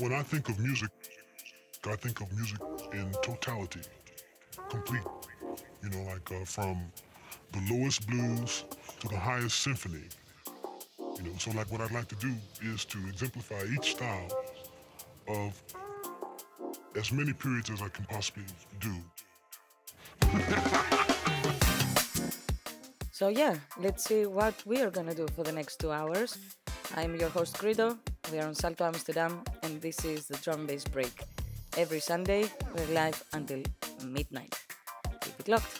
when I think of music, I think of music in totality, complete. You know, like uh, from the lowest blues to the highest symphony. You know, so like what I'd like to do is to exemplify each style of as many periods as I can possibly do. so yeah, let's see what we are gonna do for the next two hours. I'm your host Grido. We are on Salto Amsterdam, and this is the drum bass break. Every Sunday, we're live until midnight. Keep it locked.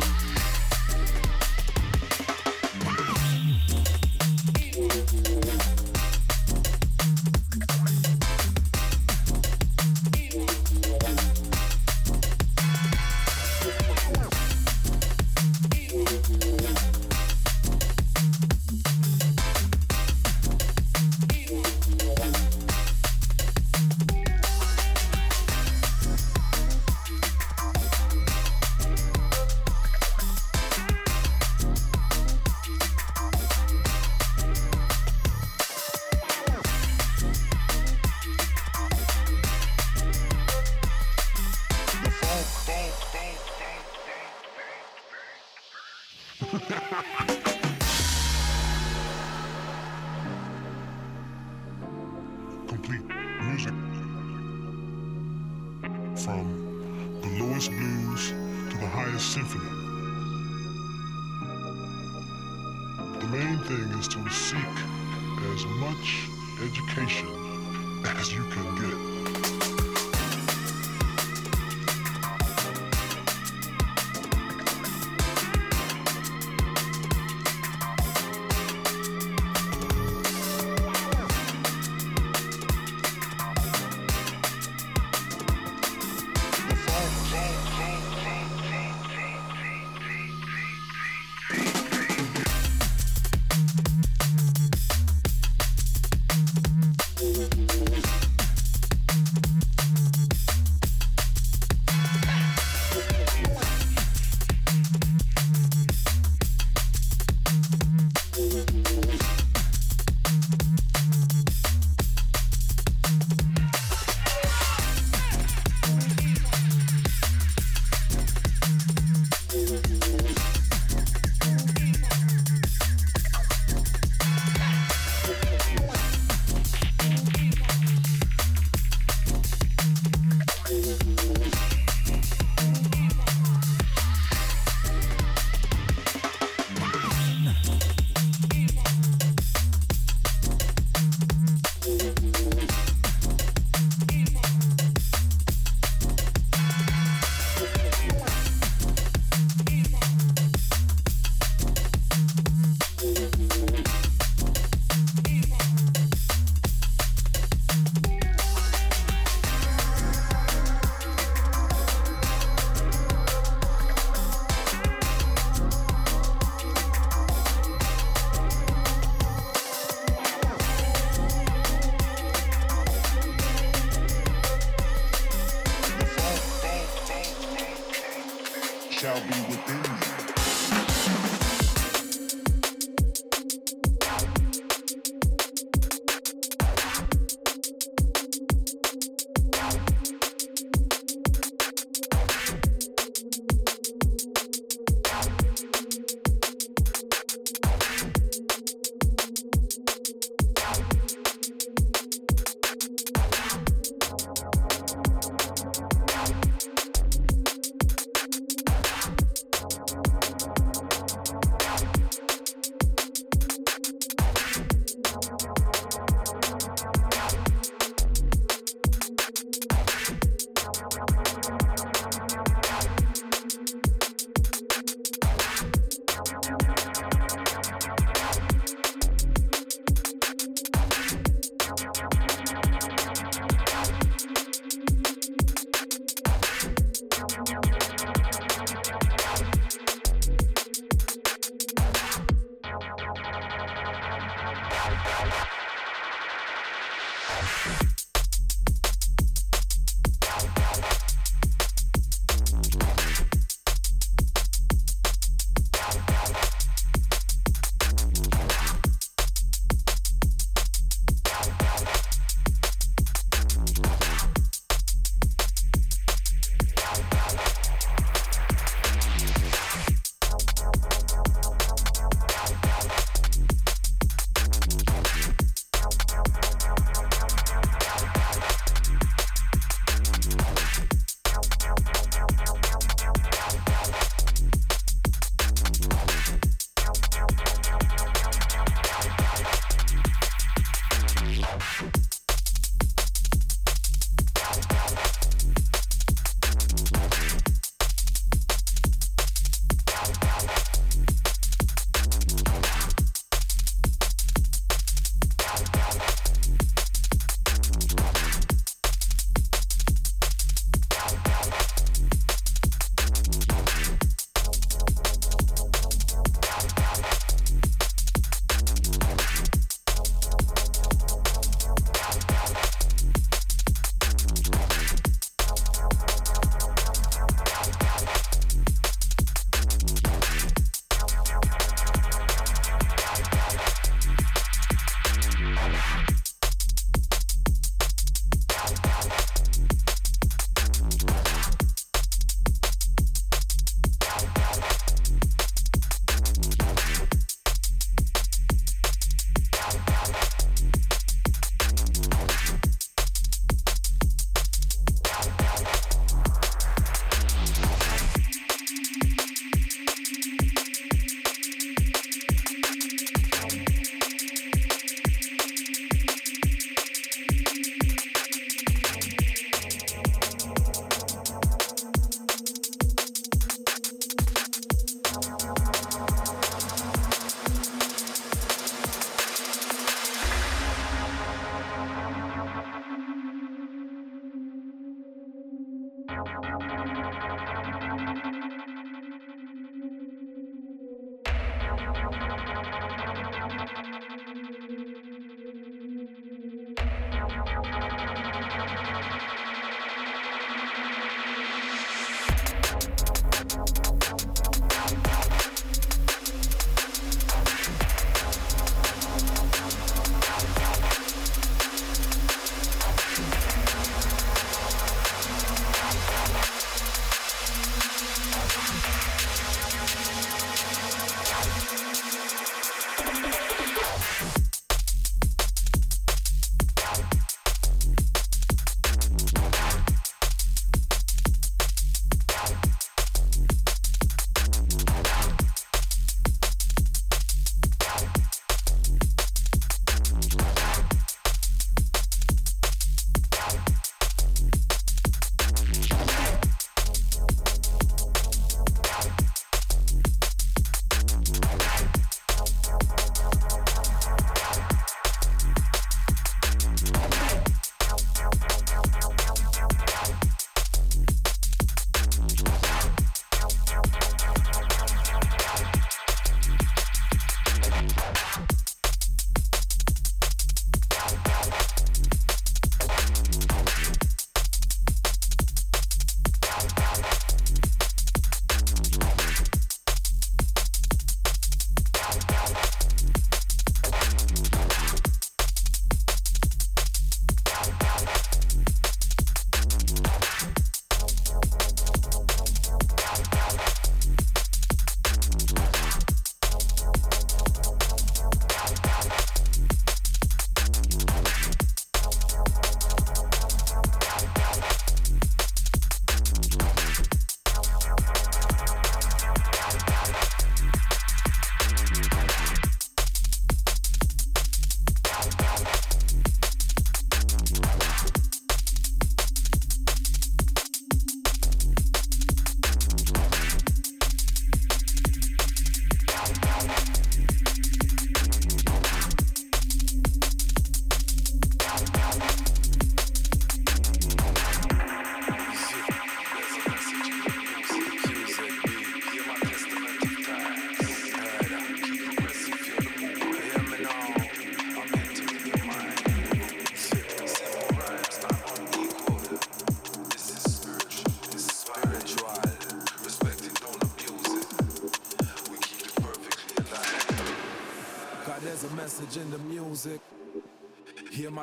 Bye.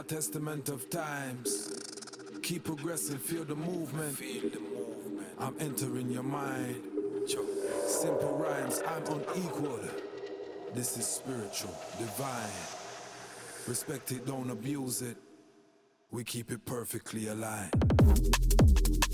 Testament of times. Keep progressing, feel the movement. Feel the movement. I'm entering your mind. Simple rhymes, I'm unequal. This is spiritual, divine. Respect it, don't abuse it. We keep it perfectly aligned.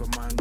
for mine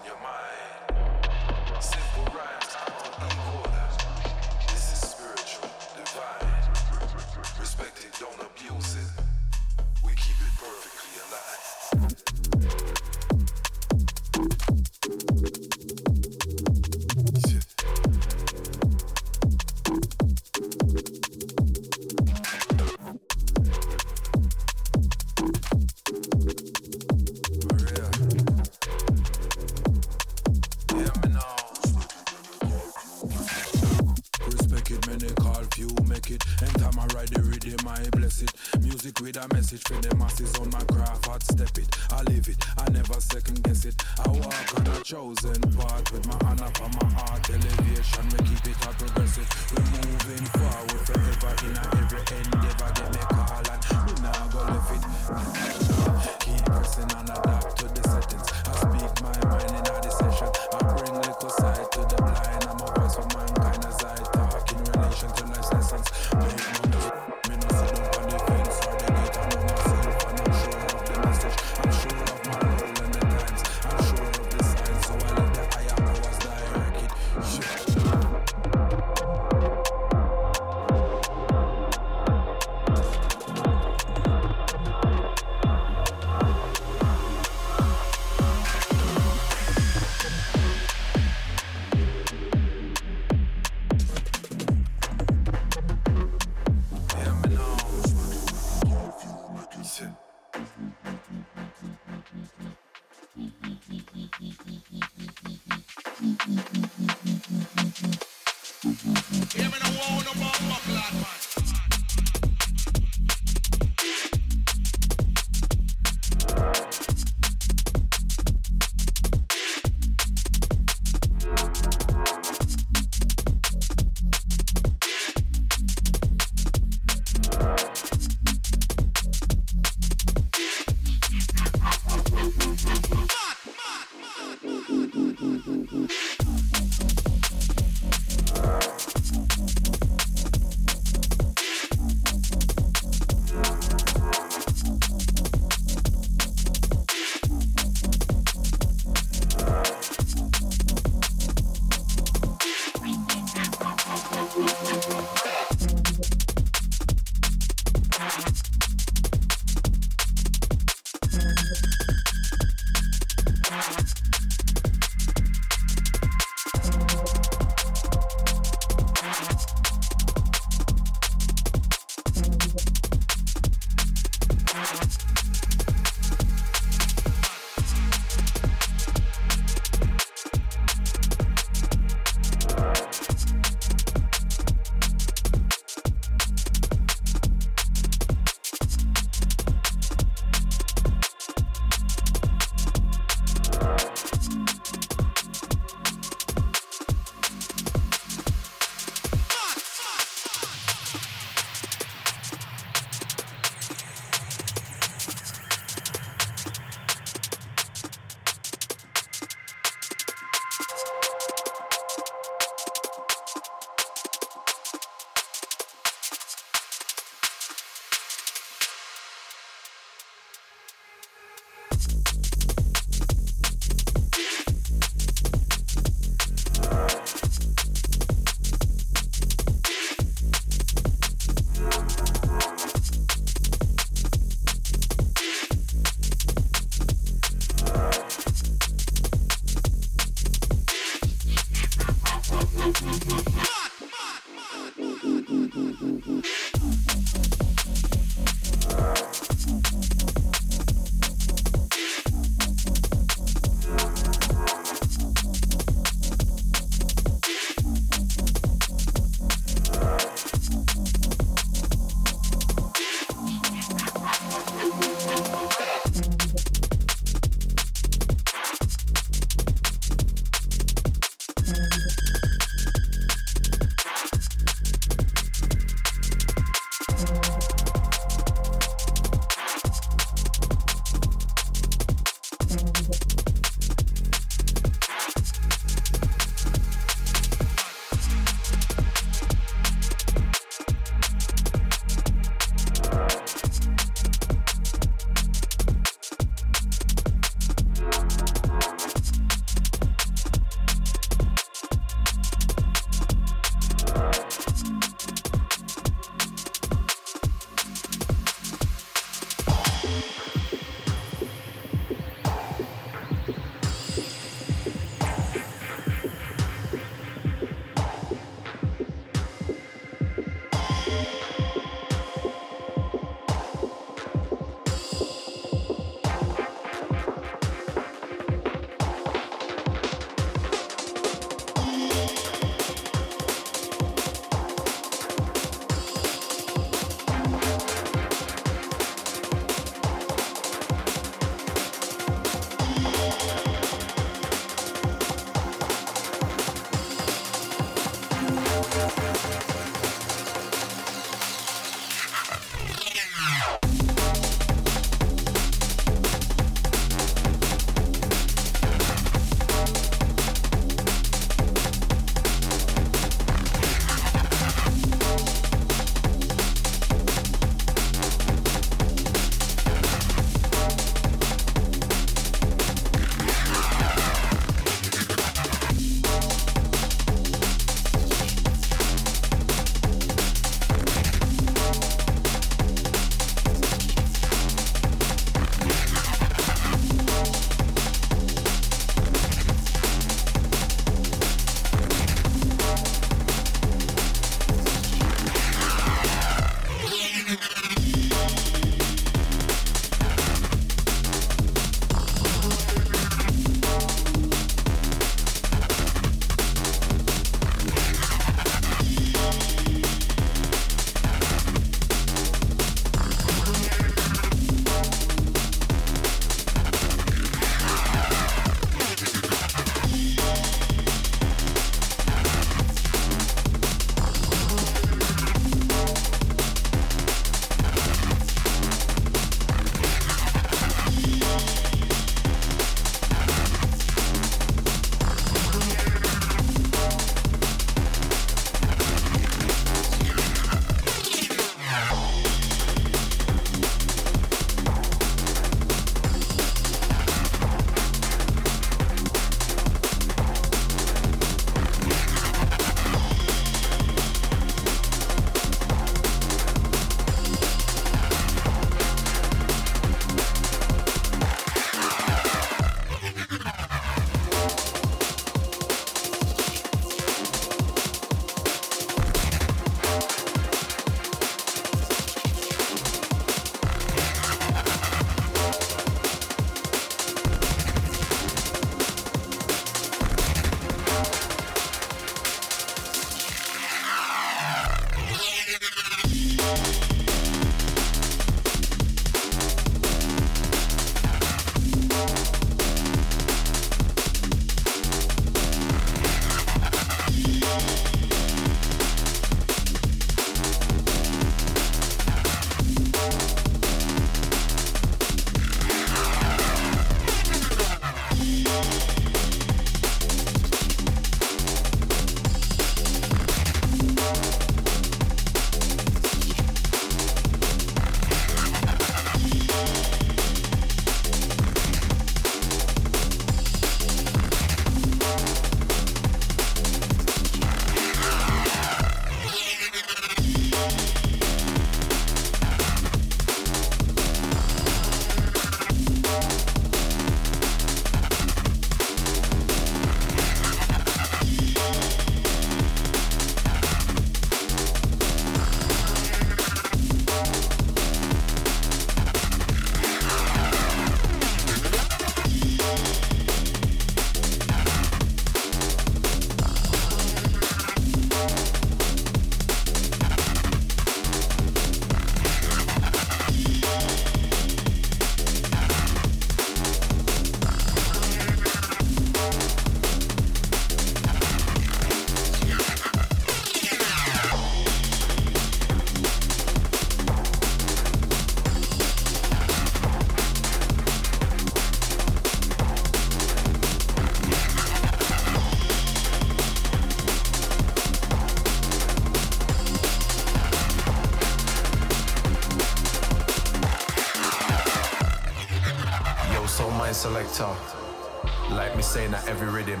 Like me saying that every rhythm.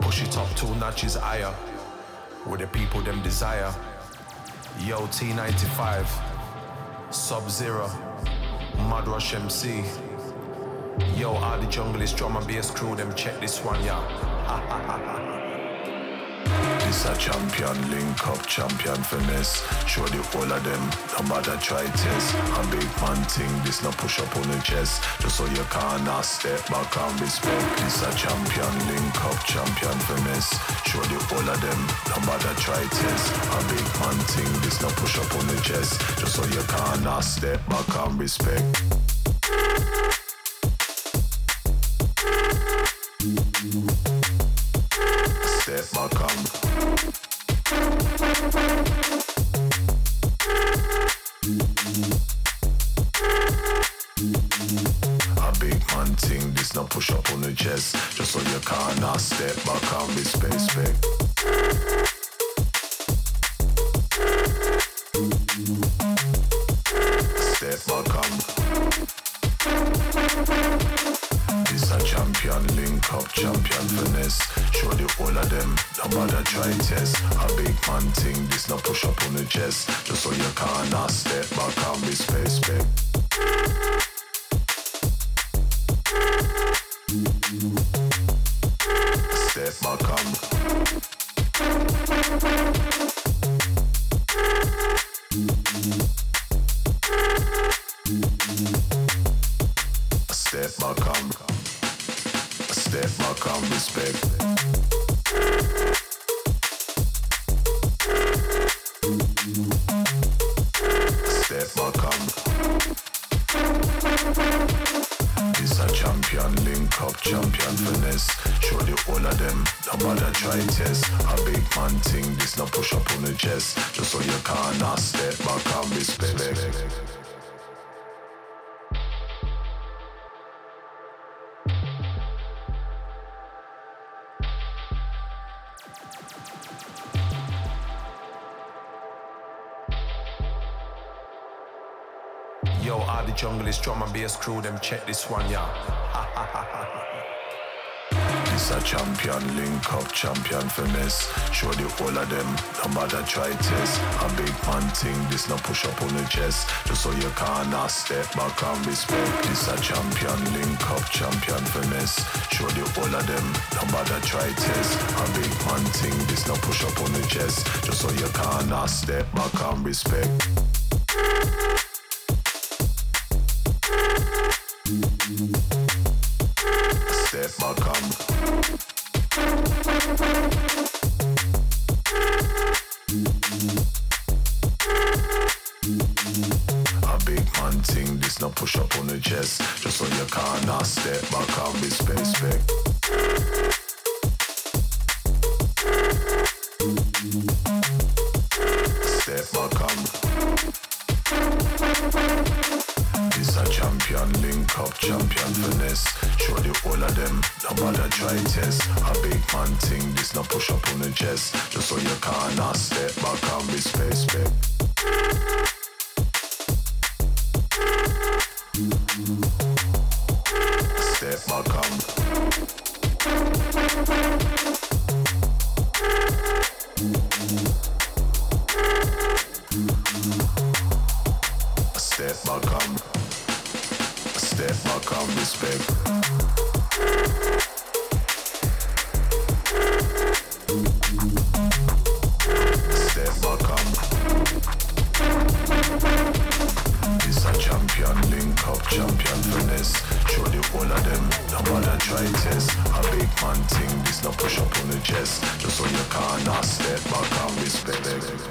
Push it up two notches higher. With the people them desire. Yo T95. Sub Zero. Mud Rush MC. Yo, all the jungle drum and bass crew, them check this one, yeah. This a champion, link up champion finesse. Show the whole of them, no matter try test. A big man thing, this no push up on the chest. Just so you can't step back and respect. This a champion, link up champion finesse. Show the whole of them, no matter try test. A big man thing, this no push up on the chest. Just so you can't step back and respect. Step and respect, Man thing, this no push up on the chest. Just so you can't step back and respect. Yo, all the jungle is drum and bass crew, them check this one, yeah. This a champion, link up, champion finesse. Show the whole of them, no matter try test. A big man thing, this no push up on the chest. Just so you can't step back and respect. This a champion, link up, champion finesse. Show the whole of them, no matter try test. A big man thing, this no push up on the chest. Just so you can't step back and respect. Step back and respect, step back and step back and respect. Champion, finesse. Show of them, try test. A big man thing, this no push up on the chest. Just so you can't step back respect.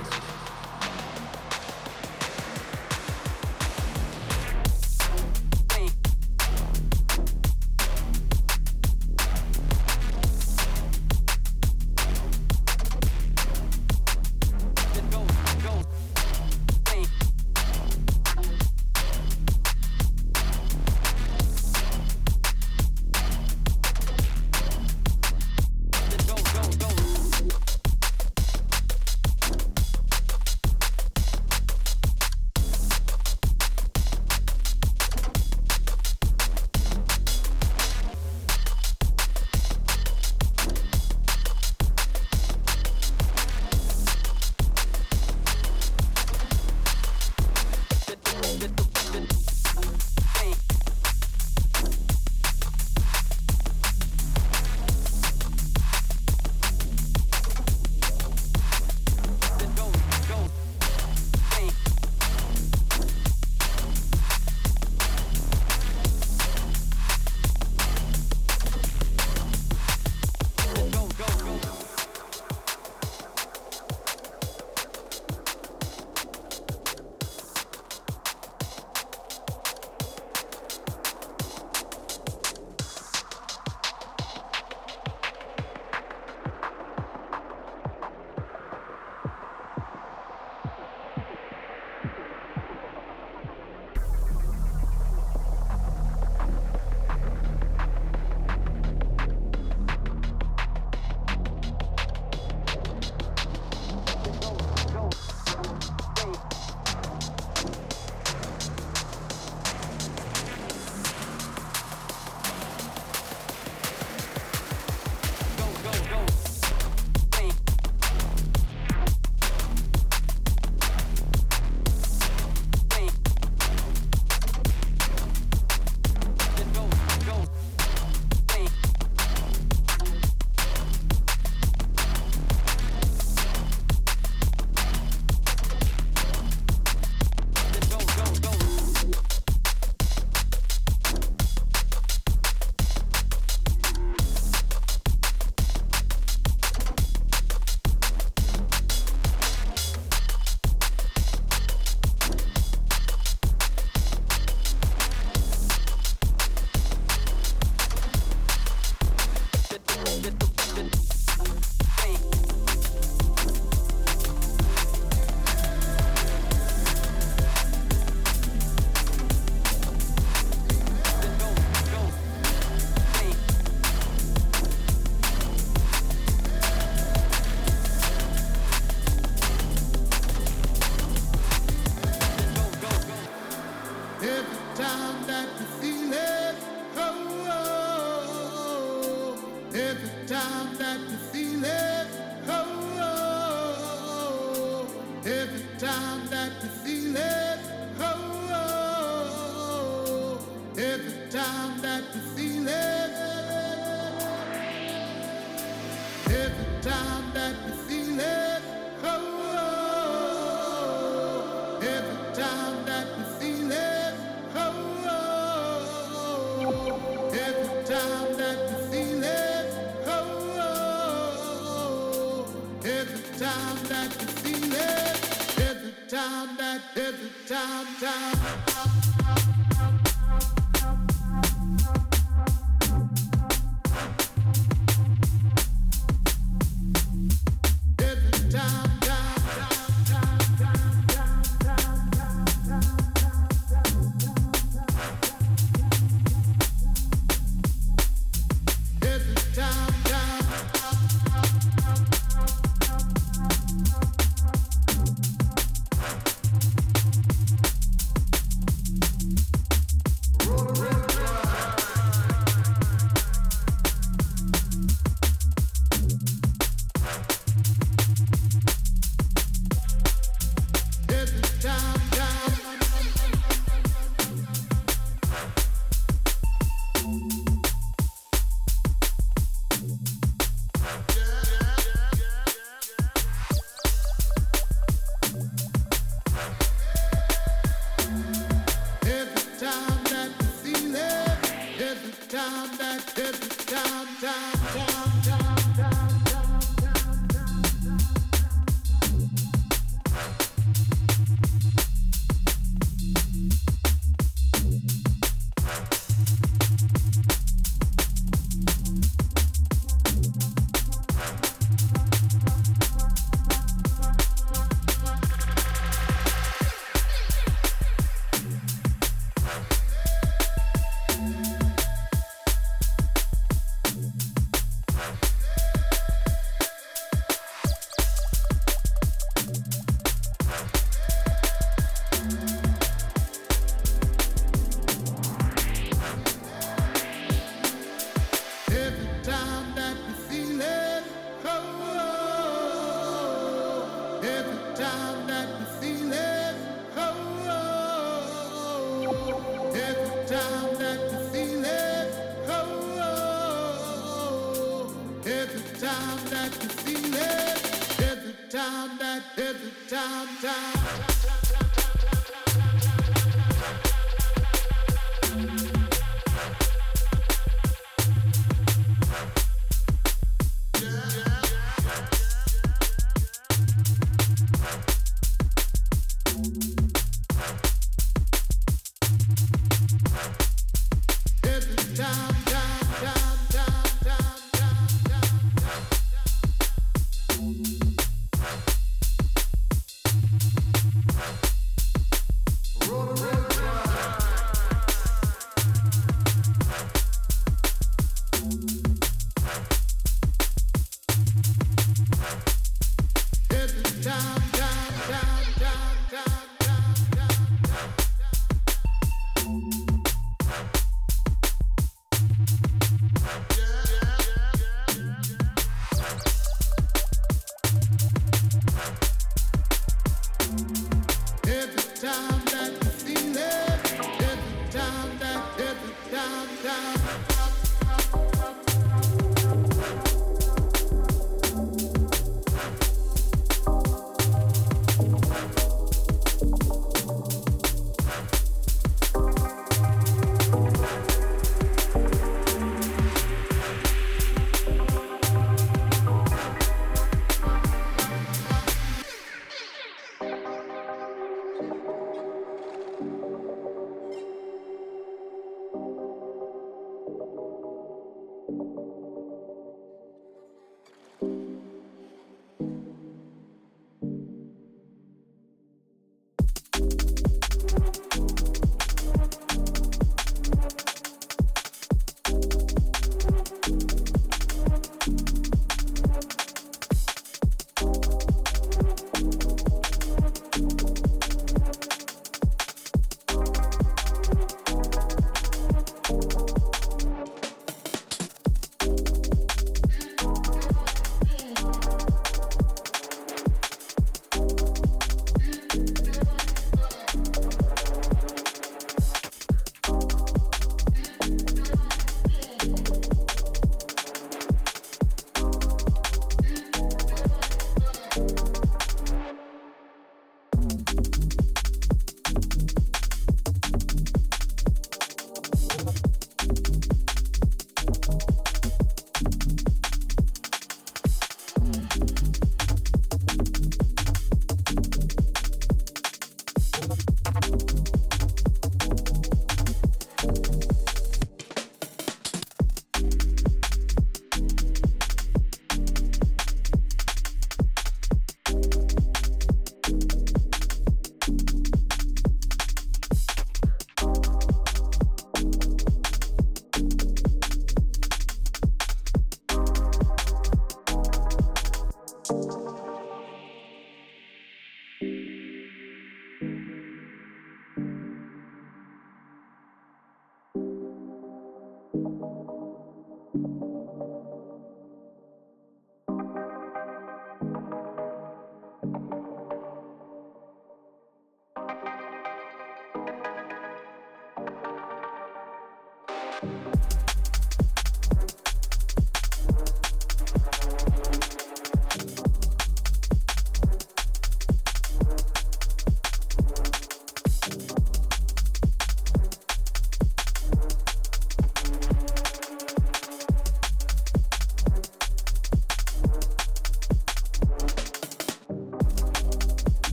time that you feel it. time.